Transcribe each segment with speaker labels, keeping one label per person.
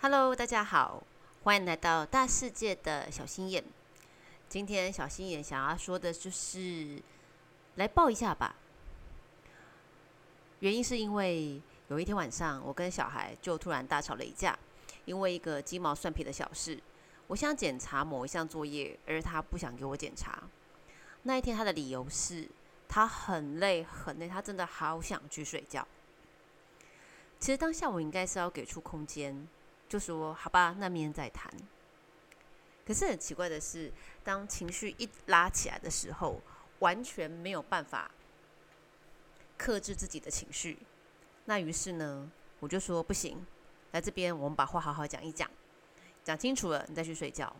Speaker 1: Hello，大家好，欢迎来到大世界的小心眼。今天小心眼想要说的就是来抱一下吧。原因是因为有一天晚上，我跟小孩就突然大吵了一架，因为一个鸡毛蒜皮的小事。我想检查某一项作业，而他不想给我检查。那一天他的理由是他很累很累，他真的好想去睡觉。其实当下我应该是要给出空间，就说好吧，那明天再谈。可是很奇怪的是，当情绪一拉起来的时候，完全没有办法克制自己的情绪。那于是呢，我就说不行，来这边我们把话好好讲一讲，讲清楚了，你再去睡觉。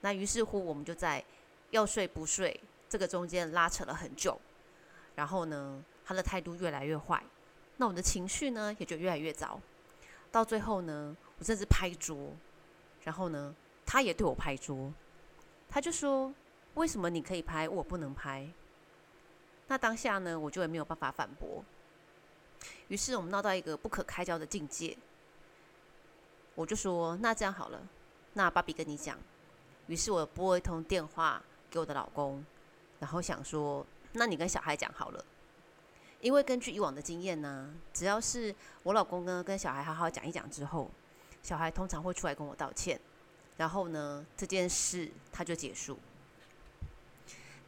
Speaker 1: 那于是乎，我们就在要睡不睡这个中间拉扯了很久。然后呢，他的态度越来越坏，那我的情绪呢也就越来越糟。到最后呢，我甚至拍桌，然后呢。他也对我拍桌，他就说：“为什么你可以拍，我不能拍？”那当下呢，我就也没有办法反驳。于是我们闹到一个不可开交的境界。我就说：“那这样好了，那芭比跟你讲。”于是我拨一通电话给我的老公，然后想说：“那你跟小孩讲好了。”因为根据以往的经验呢，只要是我老公呢跟小孩好好讲一讲之后，小孩通常会出来跟我道歉。然后呢，这件事他就结束。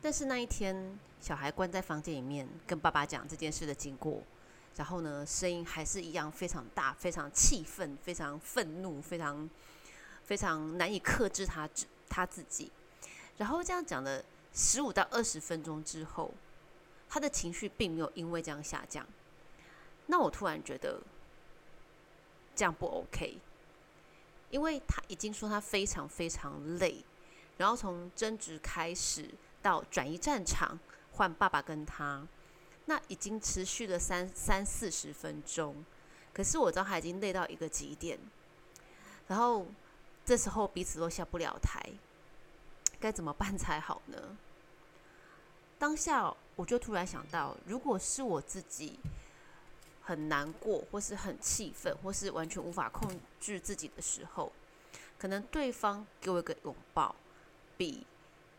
Speaker 1: 但是那一天，小孩关在房间里面，跟爸爸讲这件事的经过。然后呢，声音还是一样非常大，非常气愤，非常愤怒，非常非常难以克制他自他自己。然后这样讲了十五到二十分钟之后，他的情绪并没有因为这样下降。那我突然觉得这样不 OK。因为他已经说他非常非常累，然后从争执开始到转移战场换爸爸跟他，那已经持续了三三四十分钟。可是我知道他已经累到一个极点，然后这时候彼此都下不了台，该怎么办才好呢？当下我就突然想到，如果是我自己。很难过，或是很气愤，或是完全无法控制自己的时候，可能对方给我一个拥抱，比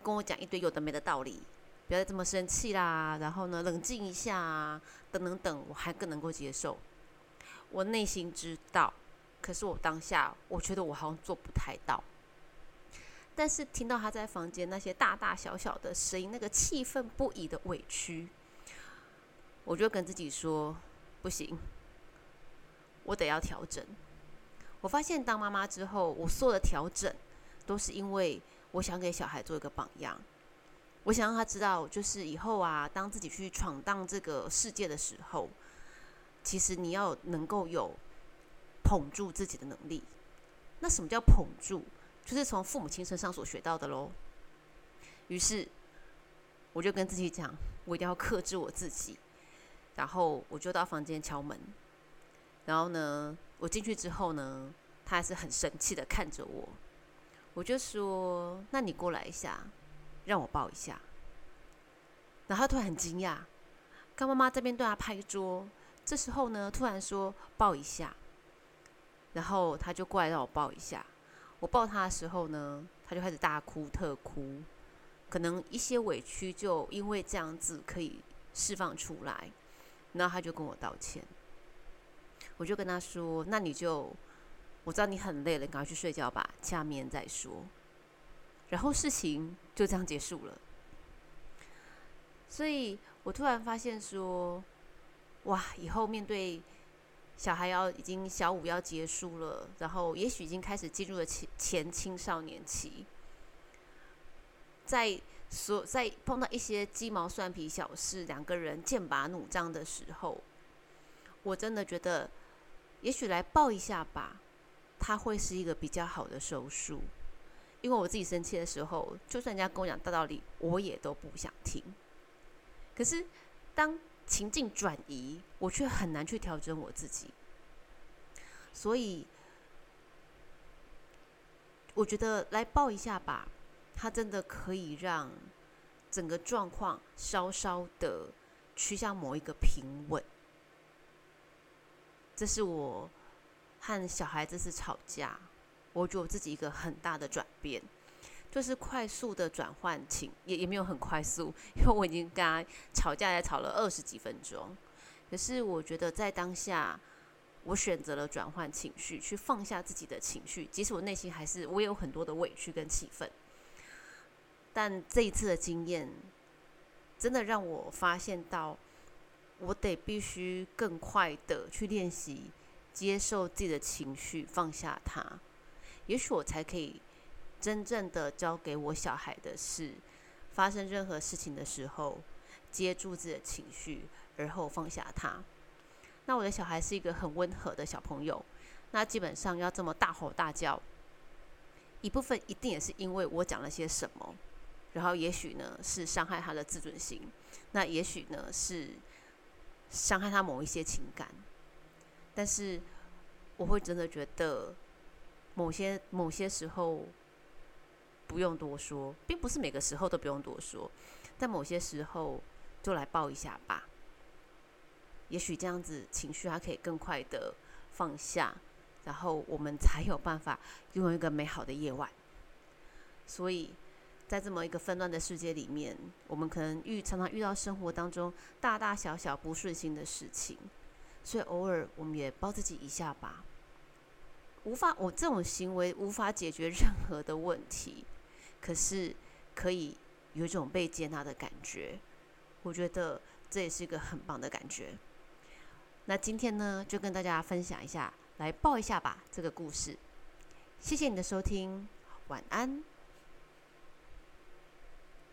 Speaker 1: 跟我讲一堆有的没的道理，不要再这么生气啦，然后呢，冷静一下啊，等等等，我还更能够接受。我内心知道，可是我当下我觉得我好像做不太到。但是听到他在房间那些大大小小的声音，那个气愤不已的委屈，我就跟自己说。不行，我得要调整。我发现当妈妈之后，我所有的调整都是因为我想给小孩做一个榜样。我想让他知道，就是以后啊，当自己去闯荡这个世界的时候，其实你要能够有捧住自己的能力。那什么叫捧住？就是从父母亲身上所学到的喽。于是我就跟自己讲，我一定要克制我自己。然后我就到房间敲门，然后呢，我进去之后呢，他还是很生气的看着我。我就说：“那你过来一下，让我抱一下。”然后他突然很惊讶，刚妈妈这边对他拍桌，这时候呢，突然说抱一下，然后他就过来让我抱一下。我抱他的时候呢，他就开始大哭特哭，可能一些委屈就因为这样子可以释放出来。然后他就跟我道歉，我就跟他说：“那你就，我知道你很累了，赶快去睡觉吧，下面再说。”然后事情就这样结束了。所以我突然发现说：“哇，以后面对小孩要已经小五要结束了，然后也许已经开始进入了前前青少年期，在。”所在碰到一些鸡毛蒜皮小事，两个人剑拔弩张的时候，我真的觉得，也许来抱一下吧，他会是一个比较好的收束。因为我自己生气的时候，就算人家跟我讲大道理，我也都不想听。可是当情境转移，我却很难去调整我自己。所以，我觉得来抱一下吧。它真的可以让整个状况稍稍的趋向某一个平稳，这是我和小孩这次吵架，我觉得我自己一个很大的转变，就是快速的转换情，也也没有很快速，因为我已经跟他吵架也吵了二十几分钟。可是我觉得在当下，我选择了转换情绪，去放下自己的情绪，即使我内心还是我也有很多的委屈跟气愤。但这一次的经验，真的让我发现到，我得必须更快的去练习接受自己的情绪，放下它。也许我才可以真正的教给我小孩的是，发生任何事情的时候，接住自己的情绪，而后放下它。那我的小孩是一个很温和的小朋友，那基本上要这么大吼大叫，一部分一定也是因为我讲了些什么。然后也许呢是伤害他的自尊心，那也许呢是伤害他某一些情感，但是我会真的觉得某些某些时候不用多说，并不是每个时候都不用多说，在某些时候就来抱一下吧。也许这样子情绪还可以更快的放下，然后我们才有办法拥有一个美好的夜晚。所以。在这么一个纷乱的世界里面，我们可能遇常常遇到生活当中大大小小不顺心的事情，所以偶尔我们也抱自己一下吧。无法，我这种行为无法解决任何的问题，可是可以有一种被接纳的感觉。我觉得这也是一个很棒的感觉。那今天呢，就跟大家分享一下，来抱一下吧这个故事。谢谢你的收听，晚安。